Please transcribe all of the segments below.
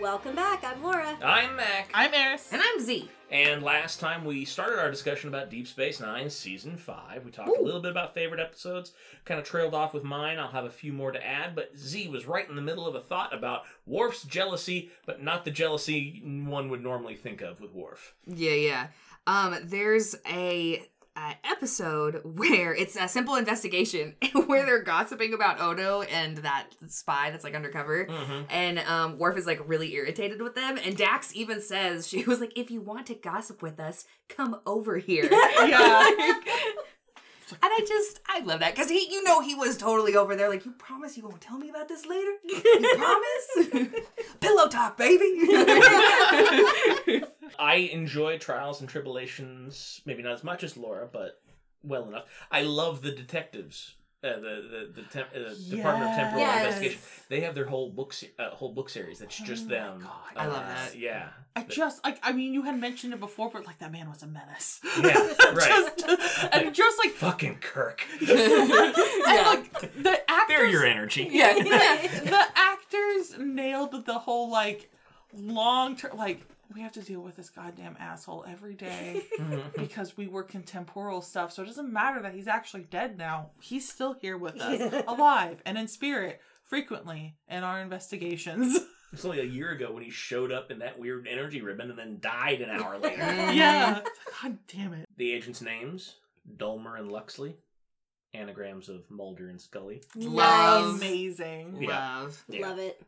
Welcome back. I'm Laura. I'm Mac. I'm Eris. And I'm Z. And last time we started our discussion about Deep Space Nine, Season 5. We talked a little bit about favorite episodes, kind of trailed off with mine. I'll have a few more to add, but Z was right in the middle of a thought about Worf's jealousy, but not the jealousy one would normally think of with Worf. Yeah, yeah. Um, there's a, uh episode where it's a simple investigation where they're gossiping about Odo and that spy that's like undercover, Mhm. and um, Worf is like really irritated with them, and Dax even says she was like, "If you want to gossip with us, come over here." Yeah. And I just, I love that because he, you know, he was totally over there. Like, you promise you won't tell me about this later? You promise? Pillow talk, baby. I enjoy Trials and Tribulations, maybe not as much as Laura, but well enough. I love the detectives. Uh, the the, the temp, uh, Department of Temporal Yes. Investigation. They have their whole book se- uh, whole book series that's just Oh them. God. I love that. Yeah, I just like I mean you had mentioned it before, but like that man was a menace. Yeah, right. just, and just like fucking Kirk. and like the actors They're your energy. yeah. the actors nailed the whole like long term like we have to deal with this goddamn asshole every day mhm. because we work in temporal stuff so it doesn't matter that he's actually dead now he's still here with us alive and in spirit frequently in our investigations It's only a year ago when he showed up in that weird energy ribbon and then died an hour later. yeah god damn it the agents' names Dulmur and Lucsly, anagrams of Mulder and Scully. Love. amazing Yeah. Love. Yeah. Love it.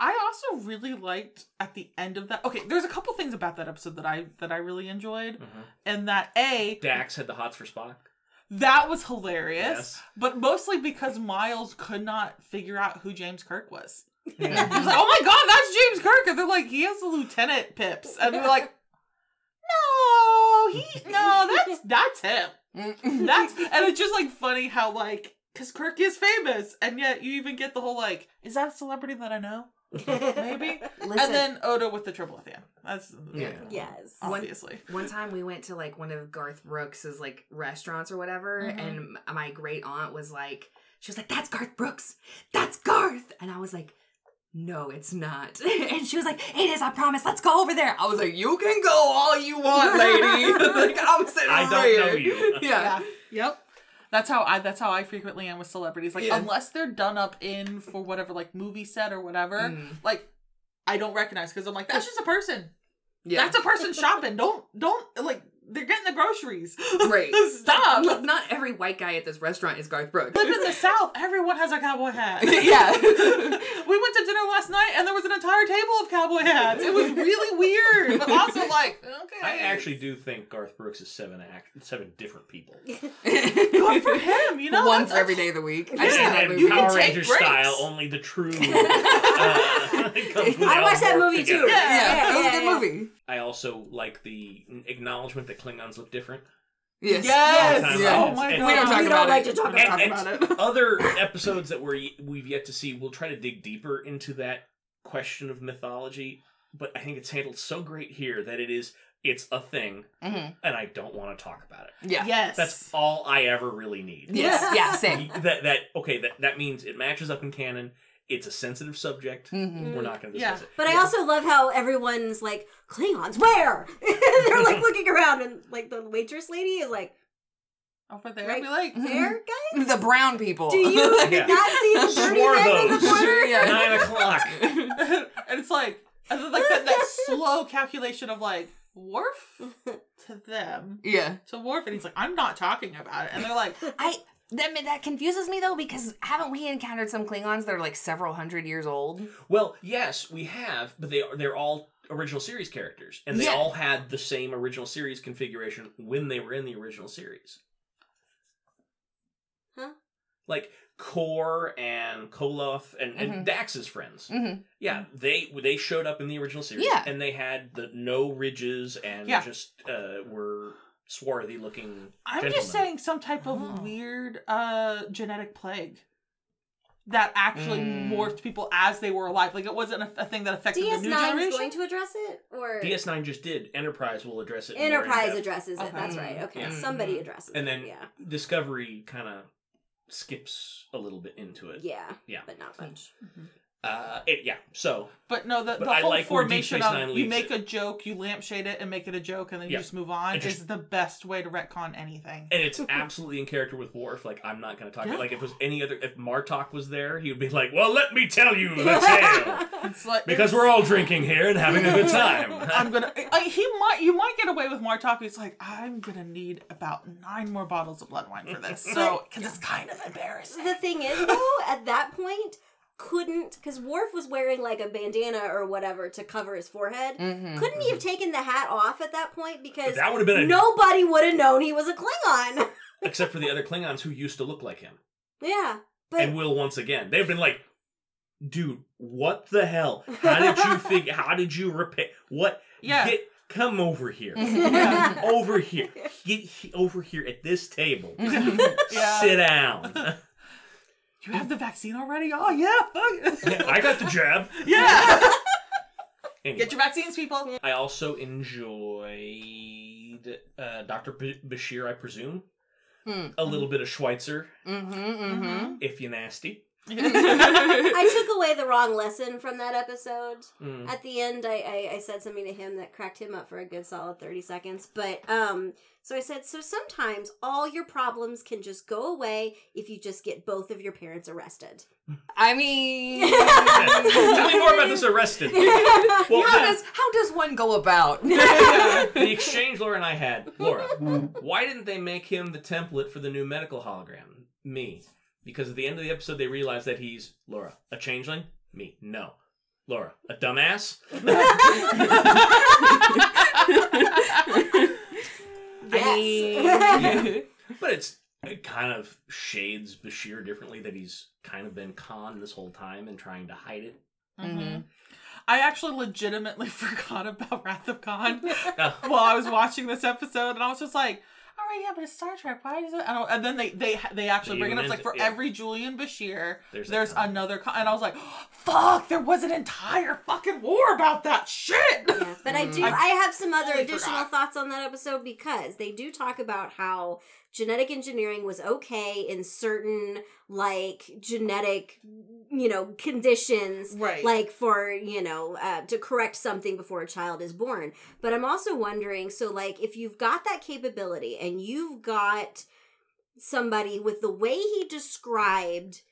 I also really liked at the end of that. Okay, there's a couple things about that episode that I that I really enjoyed, Mhm. and that a Dax had the hots for Spock. that was hilarious, Yes. but mostly because Miles could not figure out who James Kirk was. He was like, "Oh my god, that's James Kirk!" And they're like, "He has a lieutenant pips," and we're like, "No, he no, that's that's him. That's and it's just like funny how like." Because Kirk is famous, and yet you even get the whole like, is that a celebrity that I know? Maybe. Listen, And then Odo with the triple at. That's Yeah. Yes. obviously. one time we went to like one of Garth Brooks's like restaurants or whatever, Mhm. and my great aunt was like, she was like, "That's Garth Brooks. That's Garth," and I was like. No, it's not. And she was like, It is, I promise. Let's go over there. I was like, You can go all you want, lady. like, I'm sitting I over don't here. know you. Yeah. Yep. That's how I that's how I frequently am with celebrities. Like Yeah. unless they're done up in for whatever like movie set or whatever, Mm. like I don't recognize because I'm like, that's just a person. Yeah. That's a person shopping. Don't don't like they're getting the groceries. Right. Stop. Look, not every white guy at this restaurant is Garth Brooks. Live in the South, everyone has a cowboy hat. yeah. we went to dinner last night and there was an entire table of cowboy hats. It was really weird, but also like, okay. I actually do think Garth Brooks is seven act seven different people. good for him, you know. Once that's- every day of the week. Yeah, I've seen that movie. Power Ranger style, only the true. uh, comes when they I watched that morph movie too. together. Yeah, Yeah, it was a good movie. I also like the acknowledgement that Klingons look different. Yes. Yes. Yeah. Oh my And- god. We don't talk we about don't like it. to talk And- about and it. Other episodes that we're we've yet to see, we'll try to dig deeper into that question of mythology. But I think it's handled so great here that it is it's a thing, Mhm. and I don't want to talk about it. Yeah. Yes. That's all I ever really need. Yes. Yeah. Same. that that okay that that means it matches up in canon. It's a sensitive subject. Mhm. We're not going to Yeah. discuss it. But I also love how everyone's like, Klingons, where? They're like looking around and like the waitress lady is like, over there. Right Be like, there, guys? The brown people. Do you Yeah. not see the dirty Sure men in the those. corner? yeah. Nine o'clock. and it's like, and then like that, that slow calculation of like Worf to them yeah. to Worf, and he's like, I'm not talking about it, and they're like, I that that confuses me though because haven't we encountered some Klingons that are like several hundred years old? Well, yes, we have, but they are they're all original series characters, and they Yeah. all had the same original series configuration when they were in the original series. Huh? like Kor and Koloth and, and Mhm. Dax's friends. Mhm. Yeah, they they showed up in the original series. Yeah. and they had the no ridges and Yeah. just uh, were swarthy looking. I'm gentlemen. just saying some type of Oh. weird uh genetic plague that actually Mm. morphed people as they were alive. Like it wasn't a, a thing that affected the new DS9 generation. is going to address it, or DS9 just did. Enterprise will address it. Enterprise depth. addresses it. Okay. That's right. Okay, Yeah. somebody addresses And it. And then yeah, Discovery kind of skips a little bit into it. yeah, Yeah. but not much. Uh, it, yeah. So But no, the, But the I whole like formation of you make it. a joke, you lampshade it, and make it a joke, and then Yeah. you just move on just- is the best way to retcon anything. and it's absolutely in character with Worf. Like I'm not going to talk. Yeah. Like if it was any other, if Martok was there, he would be like, "Well, let me tell you the tale." It's like Because it's- we're all drinking here and having a good time. I'm gonna. I, he might. You might get away with Martok. He's like, I'm gonna need about nine more bottles of blood wine for this. So, because it's kind of embarrassing. The thing is, though, at that point, couldn't because Worf was wearing like a bandana or whatever to cover his forehead. Mhm. Couldn't he have taken the hat off at that point because that would have been a, nobody would have known he was a Klingon? except for the other Klingons who used to look like him yeah, but and will once again. They've been like, "Dude, what the hell? How did you figure? How did you repair? What? Yeah. Get come over here." Yeah. over here. Get he- over here at this table. Yeah. Sit down. You have the vaccine already? Oh yeah, fuck. I got the jab. yeah. Anyway, Get your vaccines, people. I also enjoyed uh, Dr. B- Bashir, I presume. Hmm. A little bit of Schweitzer, Mhm, mhm. if you nasty. I took away the wrong lesson from that episode. Mm. At the end, I, I I said something to him that cracked him up for a good solid thirty seconds. But um, so I said, so sometimes all your problems can just go away if you just get both of your parents arrested. I mean, Tell me more about this arrested. Well, how does how does one go about? the exchange Laura and I had, Laura, why didn't they make him the template for the new medical hologram? Me. Because at the end of the episode, they realize that he's Laura, a changeling. Me, no. Laura, a dumbass. Yes. But it's it kind of shades Bashir differently that he's kind of been con this whole time and trying to hide it. Mhm. I actually legitimately forgot about Wrath of Khan while I was watching this episode, and I was just like, "All right, yeah, but it's Star Trek. Why is it?" I don't, and then they they they actually They bring it up it's like for yeah. every Julian Bashir, There's there's, another Khan, and I was like, "Fuck! There was an entire fucking war about that shit." Yeah, but I do. I I have some other totally additional forgot. thoughts on that episode because they do talk about how genetic engineering was okay in certain like genetic, you know, conditions, Right. Like for you know uh, to correct something before a child is born. But I'm also wondering, so like if you've got that capability and you've got somebody with the way he described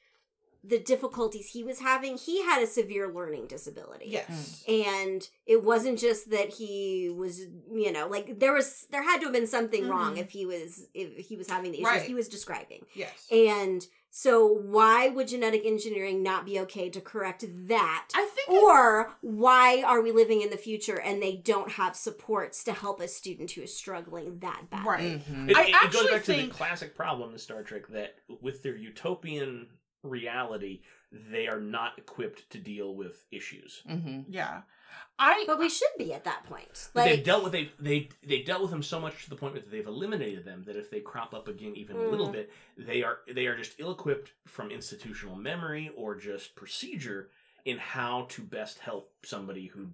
the difficulties he was having, he had a severe learning disability yes. and it wasn't just that he was you know like there was there had to have been something wrong Mhm. if he was if he was having the issues Right. he was describing Yes. and so why would genetic engineering not be okay to correct that I think or why are we living in the future and they don't have supports to help a student who is struggling that bad right. Mhm. It, I it- it goes actually back to think- the classic problem in Star Trek that with their utopian reality, they are not equipped to deal with issues. Mhm. Yeah. I but we should be at that point But they've dealt with they they they dealt with them so much to the point that they've eliminated them that if they crop up again even a little Mm. bit, they are they are just ill equipped from institutional memory or just procedure in how to best help somebody who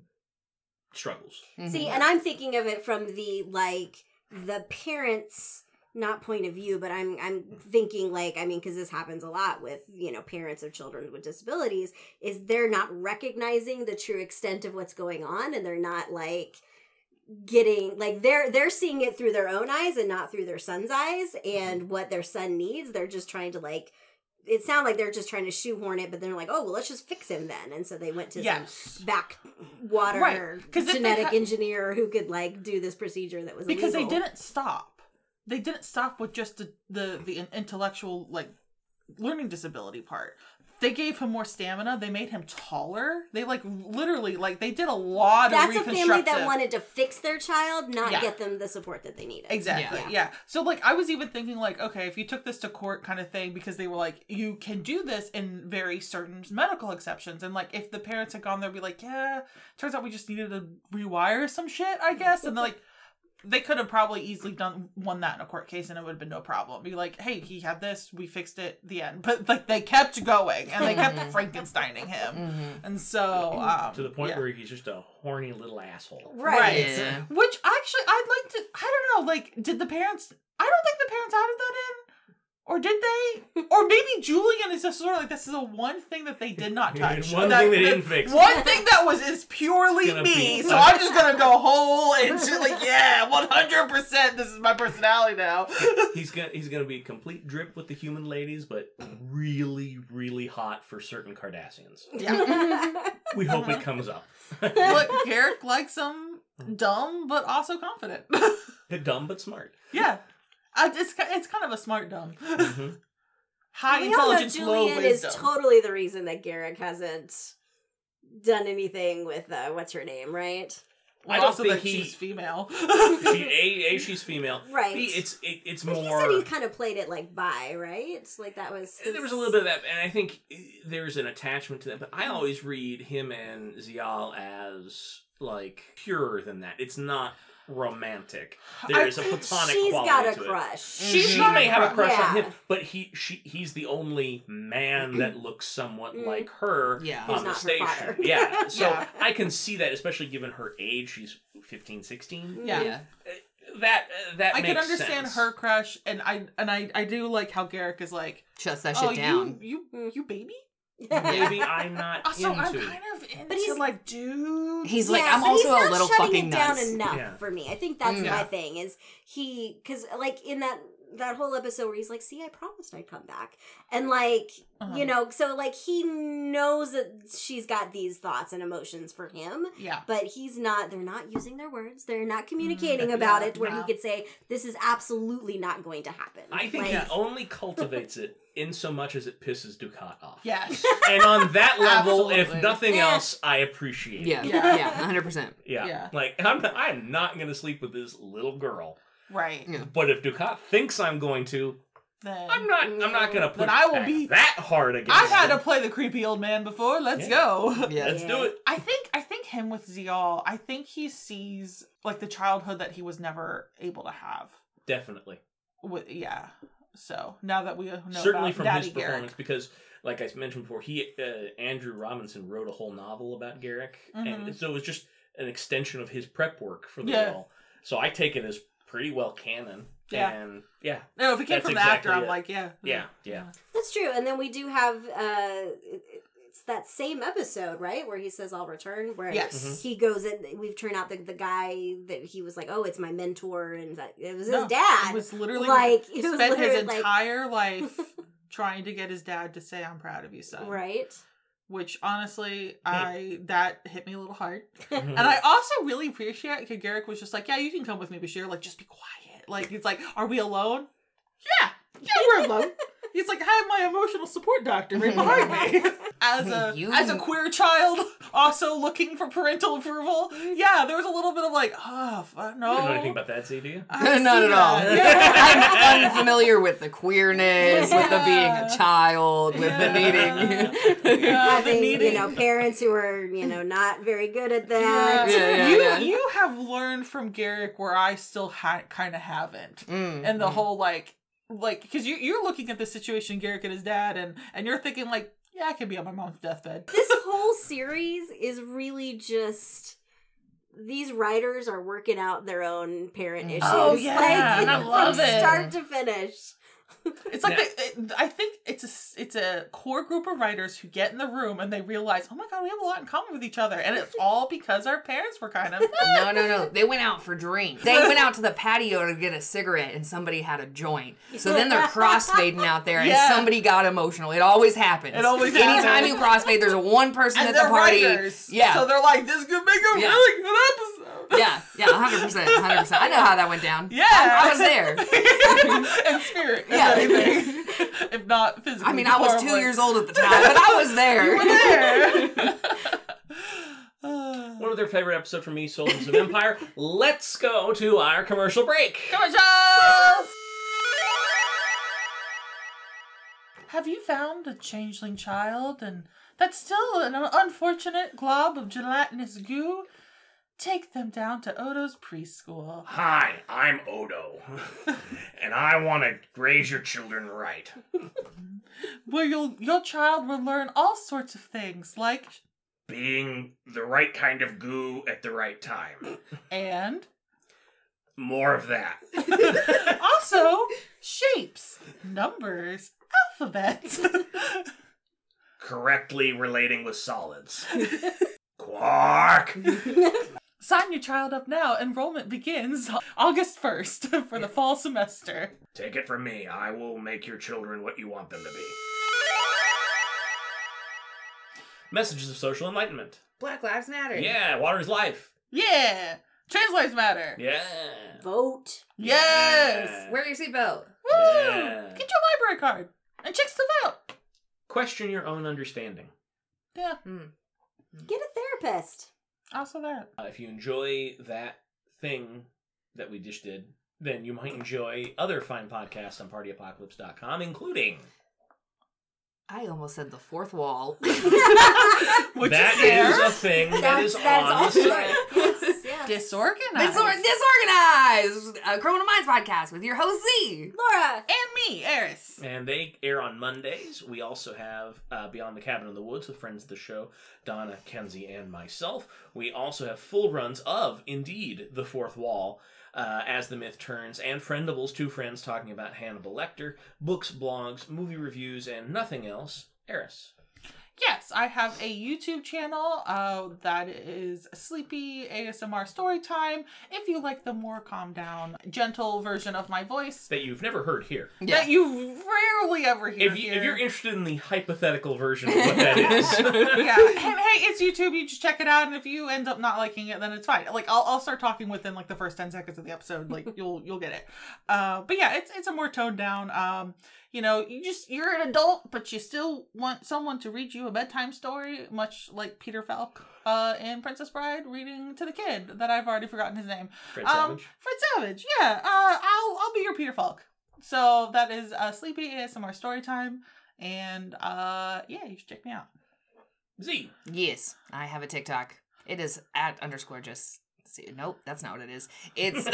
struggles. See, Mhm. and I'm thinking of it from the like the parents not point of view, but I'm I'm thinking like I mean because this happens a lot with you know parents of children with disabilities is they're not recognizing the true extent of what's going on and they're not like getting like they're they're seeing it through their own eyes and not through their son's eyes and mm-hmm. what their son needs they're just trying to like it sounds like they're just trying to shoehorn it but they're like oh well let's just fix him then and so they went to yes. some backwater Right, genetic ha- engineer who could like do this procedure that was because they didn't stop. They didn't stop with just the the, the intellectual like learning disability part. they gave him more stamina. They made him taller. They like literally like they did a lot That's of a family that wanted to fix their child, not Yeah. get them the support that they needed. Exactly. Yeah. Yeah. So like I was even thinking like, okay, if you took this to court kind of thing because they were like, you can do this in very certain medical exceptions. And like if the parents had gone there be like, yeah, turns out we just needed to rewire some shit, I guess. And they're like they could have probably easily done won that in a court case and it would have been no problem. Be like, hey, he had this, we fixed it, the end. But like they kept going and they kept Frankensteining him. Mhm. And so um to the point yeah. where he's just a horny little asshole. Right. Yeah. Which actually, I'd like to. I don't know. Like, did the parents? I don't think the parents added that in, or did they? Or maybe Julian is just sort of like this is the one thing that they did not touch. One That- thing they that- didn't fix. One thing that was is purely me. So I'm just gonna go whole into like, yeah, 100. percent This is my personality now. He's gonna he's gonna be complete drip with the human ladies, but really really hot for certain Cardassians. Yeah. we hope it comes up. Look, Garak likes him dumb but also confident. Dumb but smart. yeah. Uh, it's it's kind of a smart dumb. Mhm. High we all know intelligence, low Julian is totally the reason that Garak hasn't done anything with uh, what's her name, right? Well, I don't also think that he- she's female. She, a, a she's female. Right. B, it's it, it's But more. he said he kind of played it like bi, right? It's like that was. His... There was a little bit of that, and I think eh, there's an attachment to that. But I always read him and Ziyal as like purer than that. It's not romantic. There's a platonic She's quality got a to it. crush. She's She got a may have a crush. crush on Yeah. him, but he she he's the only man that looks somewhat Mm. like her Yeah. Who's on the not her station. father. Yeah, so Yeah. I can see that, especially given her age. She's 15, 16. Yeah. Yeah. That uh, that I makes can understand sense. her crush, and I and I I do like how Garak is like, Shuts that shit oh down. you you you baby. Maybe I'm not Also, I'm into. kind of into But he's- like dudes. He's like, Yeah, I'm but also he's not a little shutting fucking it down nuts. enough Yeah. for me. I think that's Mm. my thing. Is he because like in that that whole episode where he's like, "See, I promised I'd come back," and like Uh-huh. you know, so like he knows that she's got these thoughts and emotions for him, yeah. but he's not. They're not using their words. They're not communicating Mm, about yeah, it where no. he could say, "This is absolutely not going to happen." I think Like, he only cultivates it in so much as it pisses Dukat off. Yes. And on that level, if nothing Yeah. else, I appreciate Yeah. it. Yeah. Yeah. 100%. Yeah. Yeah. Like I'm not, I'm not gonna sleep with this little girl. Right. Yeah. But if Dukat thinks I'm going to, Then I'm not I'm not gonna put Then I will be- that hard against I've had him. to play the creepy old man before. Let's Yeah. go. Yeah. Let's do it. I think I think him with Ziyal, I think he sees like the childhood that he was never able to have. Definitely. With yeah. So now that we know Certainly about from Daddy his Garak. performance because like I mentioned before, he uh, Andrew Robinson wrote a whole novel about Garak, and Mhm. so it was just an extension of his prep work for the Yeah. role. So I take it as pretty well canon. Yeah. And yeah, No, if it came That's from the exactly actor, I'm it. like, yeah, yeah, yeah. That's true. And then we do have uh it's that same episode, right? Where he says I'll return where Yes. Mhm. he goes in we've turned out the, the guy that he was like, Oh, it's my mentor and that it was his No, dad. It was literally like it was spent his literally like entire life trying to get his dad to say, "I'm proud of you, son." Right. Which honestly, I that hit me a little hard. Mhm. And I also really appreciate because Garak was just like, "Yeah, you can come with me, Bashir. Like, just be quiet." Like, he's like, "Are we alone?" Yeah, yeah, we're alone. He's like, "I have my emotional support doctor right behind me." As a You- as a queer child, also looking for parental approval. Yeah, there was a little bit of like, "Oh, fuck, no." You don't know anything about that, Z, do you? Not see at all. that. I'm unfamiliar with the queerness, with the being a child, with the Yeah. needing. Yeah, the Having, you needing. know, parents who are, you know, not very good at Yeah. that. Yeah, yeah, you yeah. you have learned from Garak where I still ha- kind of haven't, Mm, and the mm. whole like like because you you're looking at the situation Garak and his dad, and and you're thinking like, yeah, I could be on my mom's deathbed. This whole series is really just these writers are working out their own parent Mm. issues. Oh, yeah, like, and I from love it. start to finish. It's like Yeah. they, it, I think it's a s- it's a core group of writers who get in the room and they realize, oh my god, we have a lot in common with each other, and it's all because our parents were kind of No, no, no. They went out for drinks. They went out to the patio to get a cigarette, and somebody had a joint. So then they're crossfading out there, and Yeah. somebody got emotional. It always happens. It always Anytime happens. you crossfade, there's a one person and at the party. writers. Yeah. so they're like, this could make a Yeah. really good episode. Yeah, yeah, hundred percent, hundred percent. I know how that went down. Yeah, I, I was there. in spirit. if Yeah. anything. if not physically. I mean, I was two deplorably. years old at the time, but I was there. You were there. One of their favorite episode for me, Soldiers of Empire. Let's go to our commercial break. Commercials! Have you found a changeling child and that's still an unfortunate glob of gelatinous goo? Take them down to Odo's preschool. Hi, I'm Odo, and I want to raise your children right. Where you'll, your child will learn all sorts of things like Being the right kind of goo at the right time. and More of that. also shapes, numbers, alphabets. Correctly relating with solids. Quark! Sign your child up now. Enrollment begins August 1st for the fall semester. Take it from me, I will make your children what you want them to be. Messages of social enlightenment. Black Lives Matter. Yeah, water is life. Yeah! Trans lives matter. Yeah. Vote. Yes! Yeah. Wear your seatbelt. Woo! Yeah. Get your library card and check stuff out. Question your own understanding. Yeah, hmm. Get a therapist. Also that. Uh, if you enjoy that thing that we just did, then you might enjoy other fine podcasts on partyapocalypse.com, including I almost said the fourth wall. Which That is there. is a thing that is That's- on the site. Right. Yes, yes. Disorganized. Disor- disorganized. A Criminal Minds podcast with your host Z. Laura. and me, Eris. And they air on Mondays. We also have uh, Beyond the Cabin in the Woods with friends of the show, Donna, Kenzie, and myself. We also have full runs of, indeed, The Fourth Wall, uh, As the Myth Turns, and Friendables, two friends talking about Hannibal Lecter, books, blogs, movie reviews, and nothing else. Eris. Yes, I have a YouTube channel uh, that is Sleepy ASMR Storytime. If you like the more calm down, gentle version of my voice That you've never heard here. that you rarely ever hear If, you, here. if you're interested in the hypothetical version of what that is, yeah, and hey, it's YouTube. You just check it out, and if you end up not liking it, then it's fine. Like I'll, I'll start talking within like the first ten seconds of the episode. Like you'll you'll get it. Uh, but yeah, it's it's a more toned down. Um, you know, you just you're an adult, but you still want someone to read you a bedtime story, much like Peter Falk uh, in Princess Bride reading to the kid that I've already forgotten his name. Fred Um, Savage. Fred Savage. Yeah. Uh, I'll I'll be your Peter Falk. So that is uh, Sleepy ASMR story time, and uh, yeah, you should check me out. Z. Yes, I have a TikTok. It is at underscore just. See, nope, that's not what it is. It's.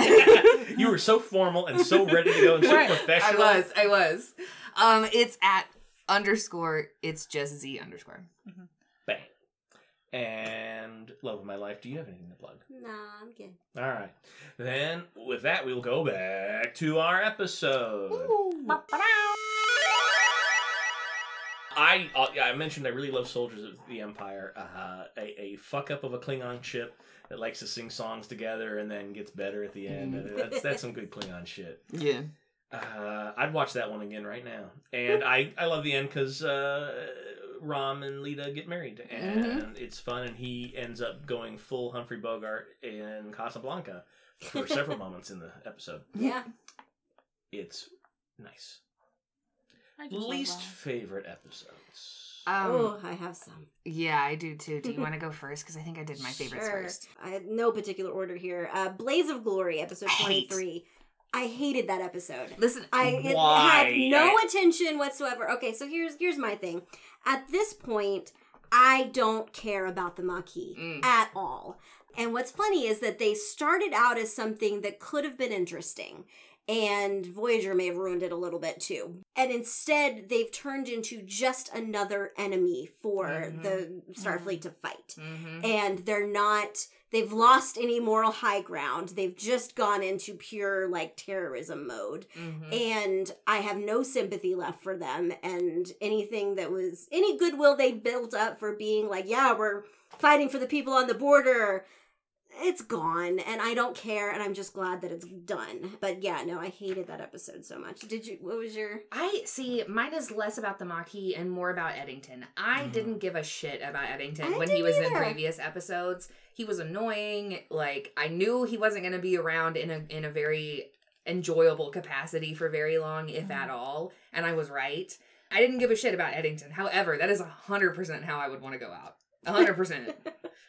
you were so formal and so ready to go and so Right. I was. I was. Um, it's at underscore. It's just Z underscore. Bang. And love of my life, do you have anything to plug? Nah, I'm good. All right. Then, with that, we'll go back to our episode. I uh, yeah, I mentioned I really love Soldiers of the Empire. Uh, a, a fuck up of a Klingon ship that likes to sing songs together and then gets better at the end. Mhm. That's that's some good Klingon shit. Yeah. Uh, I'd watch that one again right now. And I, I love the end because uh, Rom and Leeta get married. And it's fun. And he ends up going full Humphrey Bogart in Casablanca for several moments in the episode. Yeah. It's nice. I just love Least Ron. favorite episodes. Um, oh, I have some. Yeah, I do too. Do you want to go first? Because I think I did my favorites Sure. first. I had no particular order here. Uh, Blaze of Glory, episode 23. I hated that episode. Listen, I it had no attention whatsoever. Okay, so here's here's my thing. At this point, I don't care about the Maquis Mm. at all. And what's funny is that they started out as something that could have been interesting. And Voyager may have ruined it a little bit too. And instead, they've turned into just another enemy for Mhm. the Starfleet to fight. Hmm and they're not they've lost any moral high ground. They've just gone into pure like terrorism mode. Hmm and i have no sympathy left for them. And anything that was any goodwill they built up for being like yeah we're fighting for the people on the border it's gone and I don't care and I'm just glad that it's done. But yeah, no, I hated that episode so much. Did you what was your I see. Mine is less about the Maquis and more about Eddington. I Mhm. didn't give a shit about Eddington I when he was didn't in previous episodes. He was annoying. Like I knew he wasn't going to be around in a in a very enjoyable capacity for very long, if at all. And I was right. I didn't give a shit about Eddington. However, that is hundred percent how I would want to go out. hundred percent.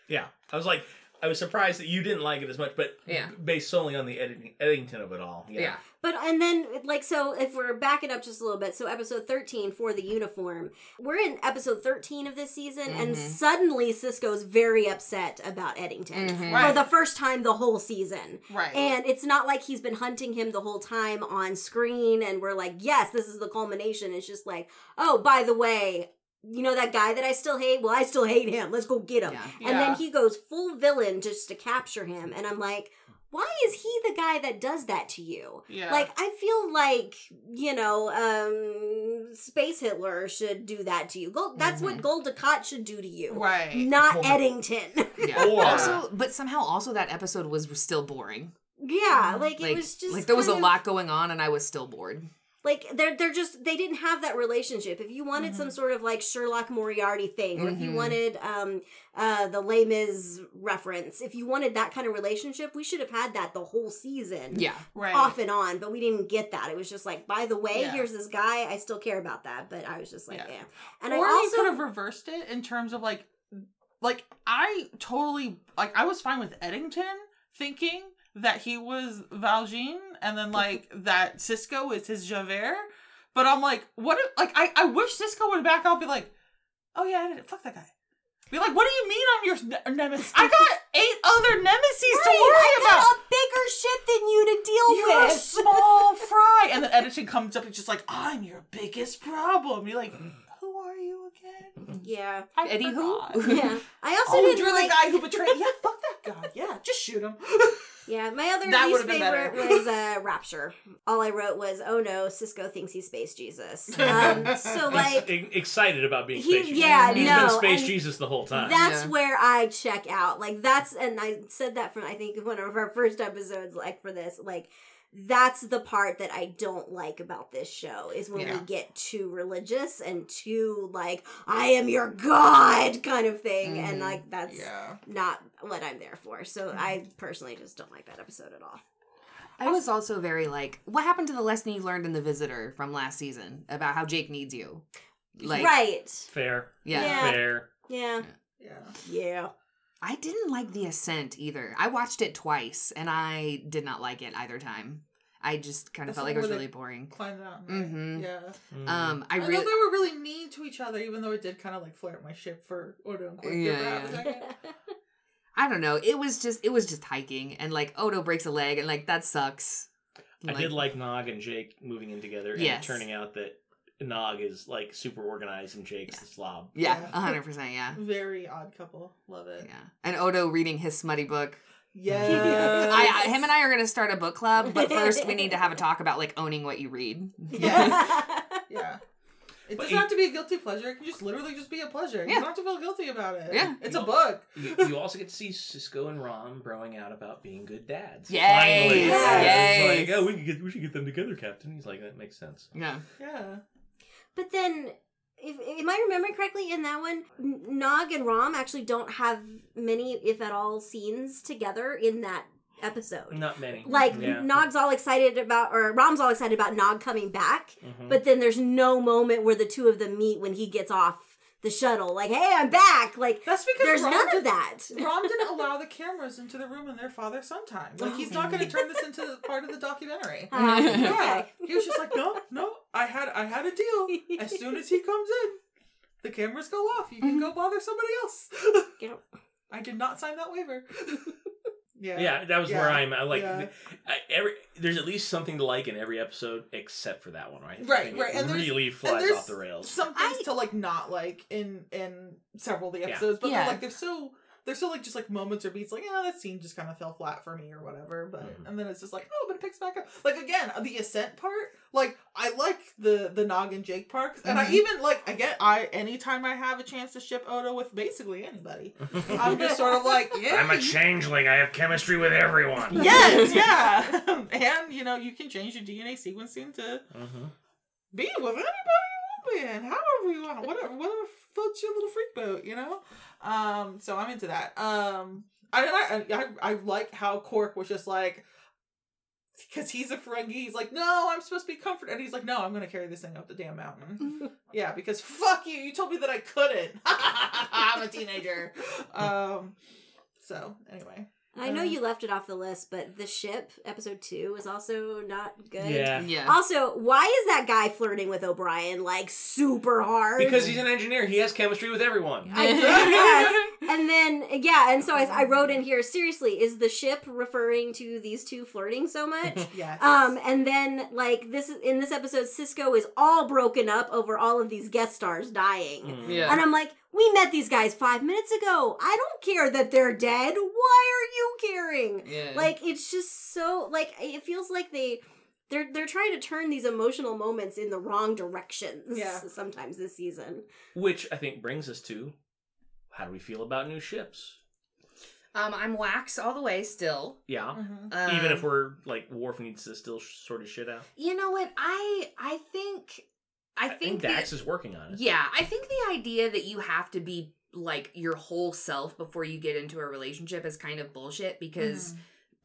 Yeah, I was like, I was surprised that you didn't like it as much, but Yeah. based solely on the editing, Eddington of it all. Yeah. Yeah. But and then like so if we're backing up just a little bit, so episode 13 for the uniform. We're in episode 13 of this season and Mhm. suddenly Sisko's very upset about Eddington. Mhm. For Right. the first time the whole season. Right. And it's not like he's been hunting him the whole time on screen and we're like, yes, this is the culmination. It's just like, oh, by the way, you know that guy that I still hate? Well, I still hate him. Let's go get him. Yeah. And then he goes full villain just to capture him. And I'm like, why is he the guy that does that to you? yeah. Like, I feel like, you know, um, Space Hitler should do that to you. Gold, that's what Gul Dukat should do to you. right. Not Gold- Eddington. Yeah. Or- also, but somehow also that episode was still boring. yeah, like, it was just. like there was a of- lot going on, and I was still bored. Like they're they're just they didn't have that relationship. If you wanted some sort of like Sherlock Moriarty thing, or if you Mhm. wanted um uh the Les reference, if you wanted that kind of relationship, we should have had that the whole season. Yeah. Right. Off and on, but we didn't get that. It was just like, by the way, Yeah. here's this guy. I still care about that, but I was just like, Yeah. yeah. And or I also could have reversed it in terms of like, like I totally like I was fine with Eddington thinking that he was Valjean and then like that Sisko is his Javert, but I'm like, what? If, like I I wish Sisko would back out and be like, oh yeah, I did it. Fuck that guy. Be like, what do you mean I'm your ne- nemesis? I got eight other nemesis to Right, worry I about. got a bigger shit than you to deal You're a with. small fry. And then Eddington comes up and just like, I'm your biggest problem. You're like, who are you again? yeah. I Eddie who? forgot. Yeah. I also Oh, didn't you're like the guy who betrayed. Yeah, fuck that guy. Yeah, just shoot him. Yeah, my other That least would've been favorite was uh, Rapture. All I wrote was, "Oh no, Sisko thinks he's Space Jesus." Um, so like, excited about being He- Space Jesus. yeah, He's no, been Space Jesus the whole time. that's Yeah. where I check out. Like that's, and I said that from I think one of our first episodes. Like for this, like that's the part that I don't like about this show is when Yeah. we get too religious and too like I am your god kind of thing, and Mhm. like that's yeah. not what I'm there for. So I personally just don't like that episode at all. I was also very like, what happened to the lesson you learned in The Visitor from last season about how Jake needs you? Like, right? Fair. Yeah. Yeah. Fair. Yeah. Yeah. Yeah. I didn't like The Ascent either. I watched it twice and I did not like it either time. I just kind of That's felt like it was really they boring. Climb the mountain. Mhm. Yeah. Mm. Um, I I, really, thought they were really mean to each other, even though it did kind of like flare up my ship for Odo and Quincy Yeah, for a yeah. second. I don't know. It was just, it was just hiking, and like Odo breaks a leg, and like that sucks. I did like Nog and Jake moving in together, and Yes. it turning out that Nog is like super organized and Jake's the slob. Yeah, Yeah. a hundred percent. Yeah, Very odd couple. Love it. yeah. And Odo reading his smutty book. Yeah. I, I, him and I are gonna start a book club, but first we need to have a talk about like owning what you read. Yeah. Yeah. It But doesn't you- have to be a guilty pleasure. It can just literally just be a pleasure. You Yeah. don't have to feel guilty about it. Yeah. It's a book. You, you also get to see Sisko and Rom growing out about being good dads. Yes, Finally, yes. it's like, oh, we could get, we should get them together, Captain. He's like, that makes sense. Yeah. Yeah. But then, if am I remembering correctly, in that one, Nog and Rom actually don't have many, if at all, scenes together in that episode. Not many. Like yeah. Nog's all excited about, or Rom's all excited about Nog coming back, Mhm. but then there's no moment where the two of them meet when he gets off the shuttle. Like, hey, I'm back. Like, That's because there's Rom none did- of that. Rom didn't allow the cameras into the room in their father son time. Like he's not going to turn this into part of the documentary. Uh, Yeah, okay. he was just like, no, no, I had, I had a deal. As soon as he comes in, the cameras go off. You can go bother somebody else. Yep. I did not sign that waiver. Yeah. Yeah, that was Yeah. where I'm. I like Yeah. I, every. There's at least something to like in every episode, except for that one, right? Right, right, and really And flies there's off the rails. Some things I- to like not like in in several of the Yeah. episodes, but Yeah. they're like they're so there's still like just like moments or beats like yeah that scene just kind of fell flat for me or whatever but Mhm. and then it's just like oh but it picks back up like again the ascent part like i like the the nog and jake parks, and i Mhm. even like i get i anytime i have a chance to ship odo with basically anybody i'm just sort of like yeah I'm a changeling. I have chemistry with everyone. yes yeah and you know you can change your dna sequencing to hmm be with anybody you want be in, however you want, whatever, whatever floats your little freak boat, you know. Um, so I'm into that. Um, I I I, I like how Quark was just like, because he's a Ferengi, he's like, no, I'm supposed to be comforted, and he's like, no, I'm gonna carry this thing up the damn mountain. yeah, because fuck you, you told me that I couldn't. I'm a teenager. Um, so anyway, I know Um, you left it off the list, but the ship episode two is also not good. Yeah. Yeah. Also, why is that guy flirting with O'Brien like super hard? Because he's an engineer. He has chemistry with everyone. I guess. And then yeah, and so I, I wrote in here seriously, is the ship referring to these two flirting so much? yes. Um, and then like this in this episode, Sisko is all broken up over all of these guest stars dying. Mm. Yeah. And I'm like, we met these guys five minutes ago. I don't care that they're dead. Why are you caring? yeah. Like it's just so like it feels like they they're they're trying to turn these emotional moments in the wrong directions. Yeah. Sometimes this season. Which I think brings us to how do we feel about new ships? um, I'm wax all the way still. Yeah. Mhm. Um, Even if we're like Worf needs to still sh- sort of shit out. you know what, I I think I I think, think the- Dax is working on it. Yeah, I think the idea that you have to be like your whole self before you get into a relationship is kind of bullshit because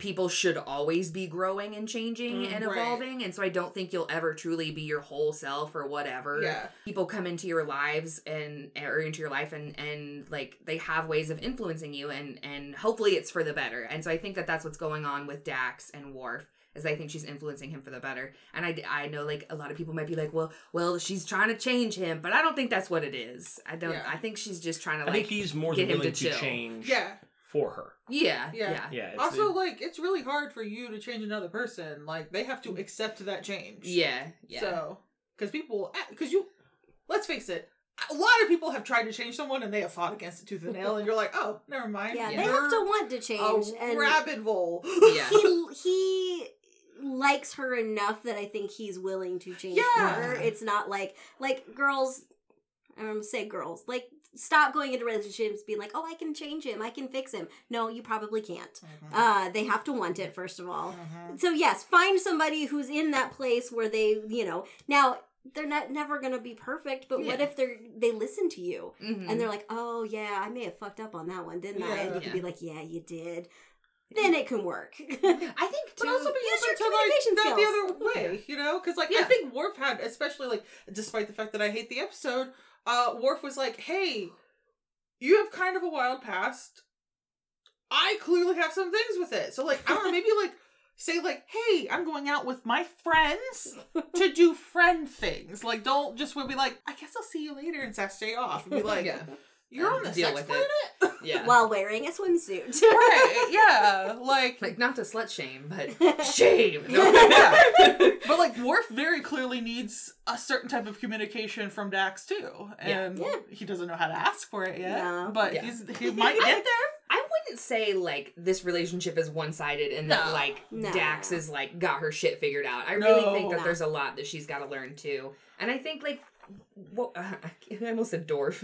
people should always be growing and changing Mm, and right. evolving and so I don't think you'll ever truly be your whole self or whatever. Yeah. People come into your lives and or into your life and and like they have ways of influencing you and and hopefully it's for the better. And so I think that that's what's going on with Dax and Worf is I think she's influencing him for the better. And I, I know like a lot of people might be like, well, well, she's trying to change him, but I don't think that's what it is. I don't. Yeah. I think she's just trying to I like, think he's more than him willing to to, change Yeah. For her. yeah, Yeah. yeah, Yeah. It's, Also, it- like, it's really hard for you to change another person. Like, they have to mm. accept that change. yeah, yeah. So, because people, eh, because you, let's face it, a lot of people have tried to change someone and they have fought against it tooth and nail, and you're like, oh, never mind. Yeah, Yeah. they have to want to change. a and rabbit hole. Yeah. he he likes her enough that I think he's willing to change Yeah. for her. It's not like like girls. I'm gonna say girls like stop going into relationships being like, oh, I can change him, I can fix him. No, you probably can't. Mhm. Uh, they have to want it first of all. Mhm. So yes, find somebody who's in that place where they, you know, now they're not never gonna be perfect, but what if they're they listen to you Mhm. and they're like, oh yeah, I may have fucked up on that one, didn't I? And you Yeah. can be like, yeah, you did. Then it can work. I think too. But also be use your to like that the other way, you know? Because like I think Worf had, especially like, despite the fact that I hate the episode, uh, Worf was like, "Hey, you have kind of a wild past. I clearly have some things with it. So like, I don't know, maybe like say like, "Hey, I'm going out with my friends to do friend things." Like, don't just be like, "I guess I'll see you later," and stay off. And be like, yeah, "You're on the deal sex with it. planet." yeah. While wearing a swimsuit. right? Yeah, like like not to slut shame, but shame. No. Yeah. But like Worf very clearly needs a certain type of communication from Dax too, and Yeah. he doesn't know how to ask for it yet. No. But Yeah. he's he might get there. I wouldn't say like this relationship is one sided and that No. like No. Dax is like got her shit figured out. I No. really think that No. there's a lot that she's got to learn too, and I think like. Well, uh, I almost said dwarf.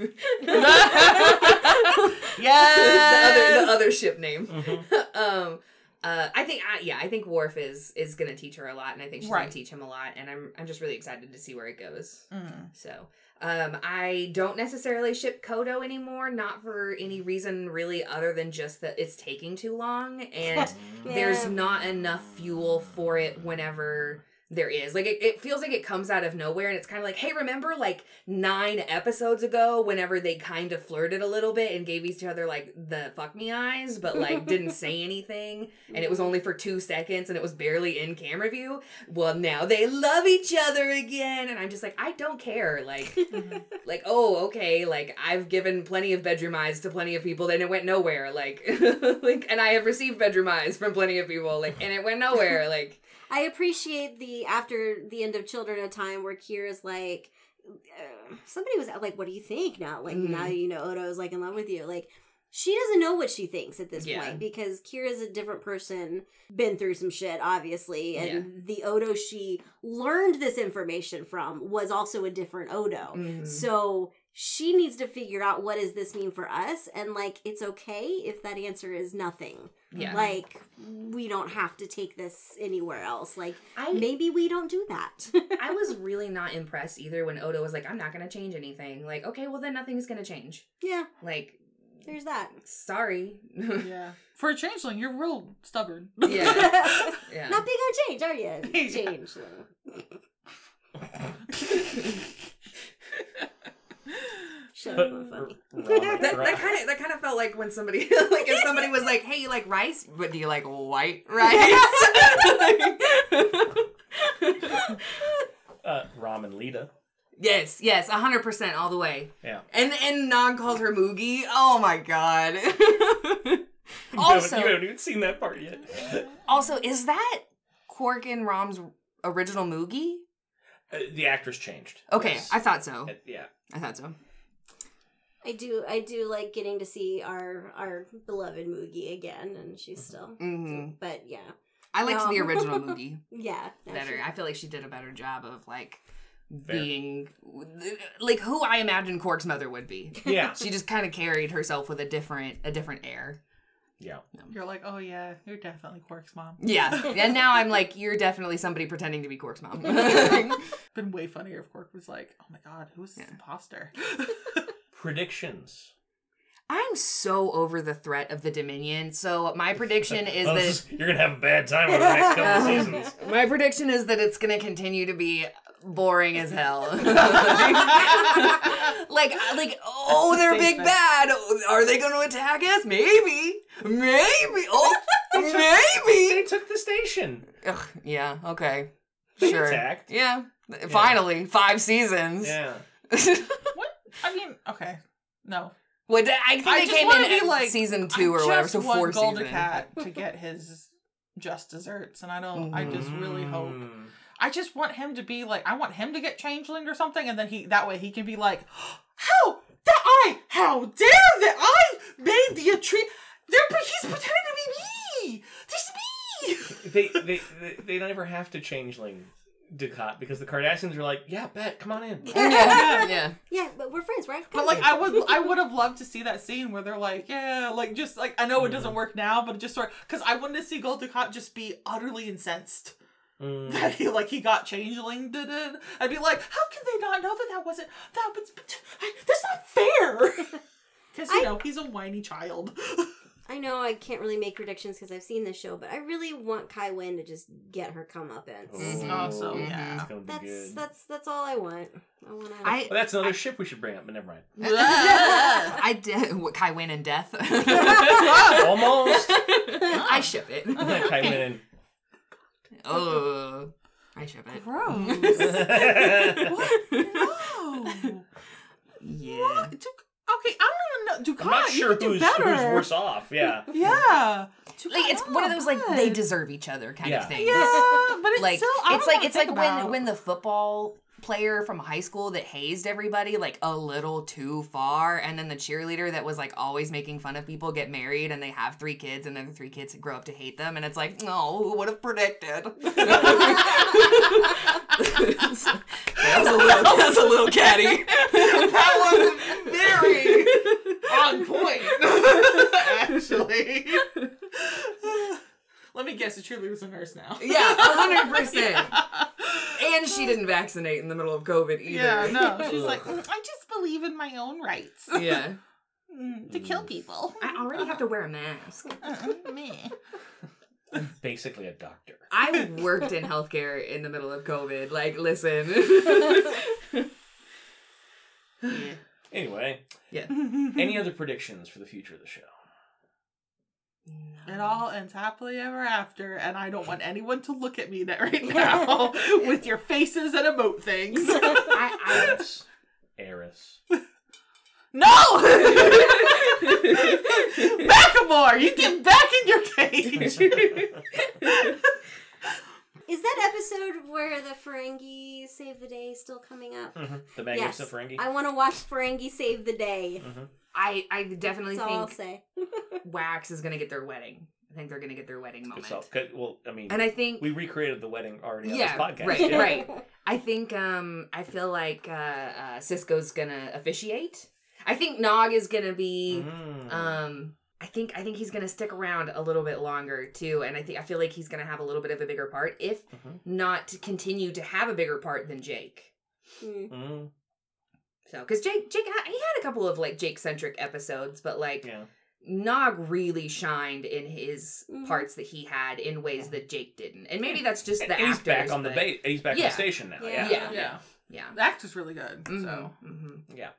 Yes. the other the other ship name. Mhm. um, uh, I think I, yeah, I think Worf is is gonna teach her a lot, and I think she's Right. gonna teach him a lot, and I'm I'm just really excited to see where it goes. Mm. So, um, I don't necessarily ship Kodo anymore, not for any reason really other than just that it's taking too long and there's not enough fuel for it whenever there is. Like it, it feels like it comes out of nowhere and it's kind of like, hey, remember like nine episodes ago whenever they kind of flirted a little bit and gave each other like the fuck me eyes, but like didn't say anything and it was only for two seconds and it was barely in camera view. Well, now they love each other again, and I'm just like, I don't care. Like, mm-hmm. like oh, okay, like I've given plenty of bedroom eyes to plenty of people, and it went nowhere. Like, like, and I have received bedroom eyes from plenty of people, like, and it went nowhere. Like, I appreciate the after the end of Children of Time where Kira's like, uh, somebody was like, "What do you think now?" Like Mhm. now you know Odo's like in love with you. Like she doesn't know what she thinks at this Yeah. point because Kira's a different person, been through some shit, obviously, and the Odo she learned this information from was also a different Odo. Mhm. So she needs to figure out what does this mean for us, and like it's okay if that answer is nothing. Yeah. Like we don't have to take this anywhere else. Like I maybe we don't do that. I was really not impressed either when Odo was like, I'm not gonna change anything. Like, okay, well then nothing's gonna change. yeah, Like, there's that. sorry. Yeah. For a changeling, you're real stubborn. yeah. Yeah. Not big on change, are you? Change. Yeah. Change. Shut But up, funny. Robin- That, that kind of that kind of felt like when somebody like if somebody was like, "Hey, you like rice? But do you like white rice?" uh, Ramen Leeta. yes, yes, hundred percent all the way. Yeah. And and Nog calls her Moogie. Oh my god. You also, haven't, you haven't even seen that part yet. also, is that Quark and Rom's original Moogie? Uh, the actress changed. Okay, Yes. I thought so. Uh, yeah. I thought so. I do I do like getting to see our our beloved Moogie again and she's still hmm but yeah. I liked No. the original Moogie Yeah. no, better. she- I feel like she did a better job of like Fair. being like who I imagine Quark's mother would be. Yeah. She just kind of carried herself with a different a different air. Yeah. You're like, oh yeah, you're definitely Quark's mom. Yeah. and now I'm like, you're definitely somebody pretending to be Quark's mom. Been way funnier if Quark was like, oh my god, who is this Yeah. imposter? Predictions. I'm so over the threat of the Dominion. So my prediction is that this you're gonna have a bad time over the next couple of seasons. my prediction is that it's gonna continue to be boring as hell. like, like, oh, That's they're big safest. bad. Are they going to attack us? Maybe, maybe. Oh, They maybe. They took the station. Ugh, yeah. Okay. They sure. attacked. Yeah. Finally, five seasons. Yeah. what? I mean, okay, no. What I think I they just came wanna in be like season two I or whatever, so want four Golden seasons. Cat to get his just desserts, and I don't. I just really hope. Mm. I just want him to be like. I want him to get changeling or something, and then he that way he can be like, how that I how dare that I made the tree. They're he's pretending to be me. This me. They, they they they never have to changeling Dukat because the Cardassians are like, yeah, bet, come on in. yeah, yeah. Yeah, but we're friends, right? But like I would I would have loved to see that scene where they're like, yeah, like just like I know it Mm-hmm. doesn't work now, but just sort because I wanted to see Gul Dukat just be utterly incensed Mm. that he like he got changeling. Did it? I'd be like, how can they not know that that wasn't that? But, but that's not fair. Because you I- know he's a whiny child. I know I can't really make predictions because I've seen this show, but I really want Kai Wynn to just get her comeuppance. Mhm. Also, Mhm. yeah. It's gonna That's good. that's that's all I want. I want to. I Well, that's another ship we should bring up, but never mind. I did what Kai Wynn and death. Almost. I ship it. Kai Wynn Oh, I ship it. Gross. and- no. Yeah. Du- okay, I don't even know. Dukat, I'm not sure could who's, better. who's worse off. Yeah. Yeah. Dukat, Like it's one of those like good. they deserve each other kind Yeah. of thing. Yeah, but it's Like still. I it's don't like know it's what to like think when about. when the football player from high school that hazed everybody like a little too far and then the cheerleader that was like always making fun of people get married and they have three kids and then the three kids grow up to hate them and it's like no who would have predicted that was a little that was a little catty that was very on point. Actually, let me guess. The cheerleader was a nurse now. yeah 100% and she didn't vaccinate in the middle of covid either Yeah, no. She's like, "Mm, I just believe in my own rights yeah Mm, to kill people. i already have to wear a mask Uh-uh, me. I'm basically a doctor. I worked in healthcare in the middle of COVID. Like, listen. Yeah. Anyway, yeah. any other predictions for the future of the show? It all ends happily ever after, and I don't want anyone to look at me that right now with your faces and emote things. I, I, Eris. Eris. no! Macklemore, you get back in your cage. Is that episode where the Ferengi Save the Day still coming up. Mhm. The Yes, Magnificent Ferengi. I want to watch Ferengi Save the Day. Mhm. I I definitely That's all I'll think say. Wax is gonna get their wedding. I think they're gonna get their wedding moment. stuff. 'Cause- Well, I mean, And I think we recreated the wedding already on Yeah, this podcast. right, yeah. right. I think um I feel like uh, uh Sisko's gonna officiate. I think Nog is gonna be Mm. um I think I think he's gonna stick around a little bit longer too, and I think I feel like he's gonna have a little bit of a bigger part, if Mhm. not to continue to have a bigger part than Jake. Mm. Mm. So, because Jake Jake he had a couple of like Jake centric episodes, but like Yeah. Nog really shined in his Mhm. parts that he had in ways that Jake didn't, and maybe that's just And the he's back on the but- bait. He's back on the station now. Yeah. Yeah. Yeah. Yeah. Yeah. The actor's really good. Mhm, So mhm. Yeah.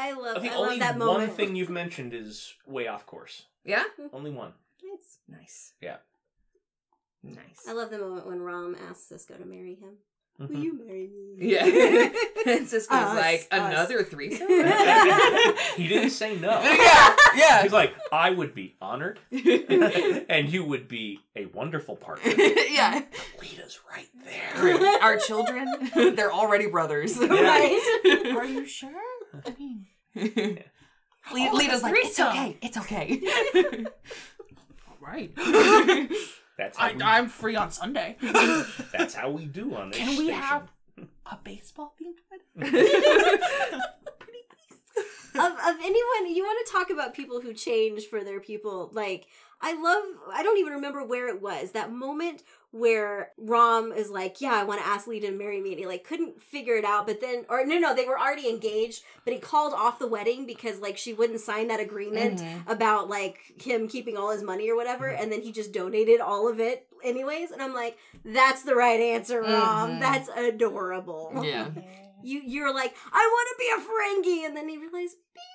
I love. The I only love that one moment. thing you've mentioned is way off course. Yeah. Only one. It's- Nice. Yeah. Nice. I love the moment when Rom asks Sisko to marry him. Will Mhm. you marry me? Yeah. and Sisko's Us, like us. another threesome. he didn't say no. yeah. Yeah. He's like, I would be honored, and you would be a wonderful partner. yeah. Leeta's right there. Our children, they're already brothers. Right? are you sure? I mean, Le- Oh, Leeta's like, it's okay. It's okay. all right. That's how I, we, I'm free on Sunday. that's how we do on this Can we station. have a baseball themed wedding? Pretty please. of of anyone you want to talk about people who change for their people like i love i don't even remember where it was that moment where rom is like yeah i want to ask Leeta marry me and he like couldn't figure it out but then or no no they were already engaged but he called off the wedding because like she wouldn't sign that agreement Mhm. about like him keeping all his money or whatever and then he just donated all of it anyways and i'm like that's the right answer rom Mhm. that's adorable Yeah. you you're like I want to be a Ferengi, and then he realized. "Maybe-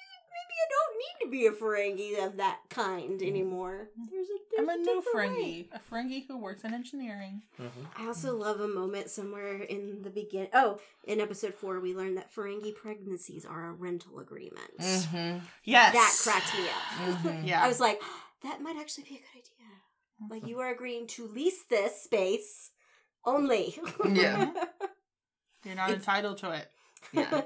maybe I don't need to be a Ferengi of that kind anymore. There's a there's I'm a new different way. Ferengi. A Ferengi who works in engineering. Mhm. I also love a moment somewhere in the begin. Oh, in episode four, we learned that Ferengi pregnancies are a rental agreement. Mhm. Yes. That cracked me up. Mhm. Yeah. I was like, that might actually be a good idea. Like you are agreeing to lease this space only. Yeah. You're not It's- entitled to it Yeah.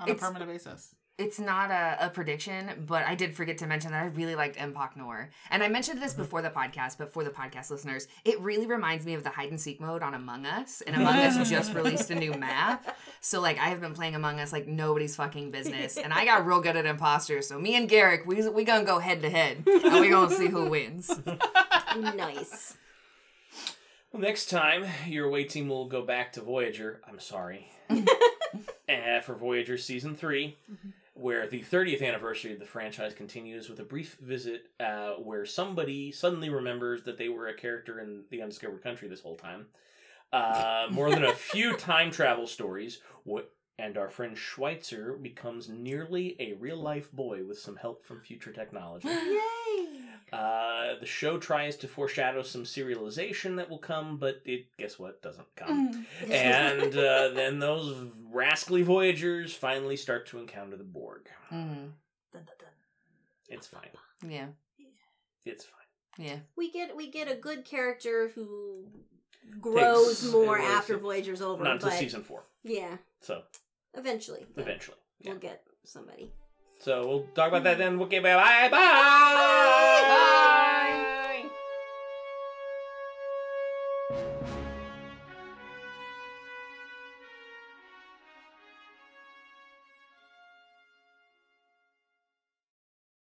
on a It's- permanent basis. It's not a, a prediction, but I did forget to mention that I really liked Empok Nor. And I mentioned this before the podcast, but for the podcast listeners, it really reminds me of the hide and seek mode on Among Us. And Among Us just released a new map. So like I have been playing Among Us like nobody's fucking business. And I got real good at imposters. So me and Garak, we we gonna go head to head. And we gonna see who wins. nice. Well, next time, your away team will go back to Voyager. I'm sorry. uh, for Voyager Season 3, where the 30th anniversary of the franchise continues with a brief visit uh, where somebody suddenly remembers that they were a character in The Undiscovered Country this whole time. Uh, more than a few time travel stories, wh- and our friend Schweitzer becomes nearly a real life boy with some help from future technology. Yay! Uh, the show tries to foreshadow some serialization that will come, but it guess what doesn't come. and uh, then those rascally Voyagers finally start to encounter the Borg. Mhm. It's fine. Yeah. It's fine. Yeah. we get we get a good character who grows Takes- more it was- after Voyager's over. Not until but season four. yeah, So eventually, eventually. Yeah. we'll get somebody. So we'll talk about that then. Okay, bye. bye. bye. bye.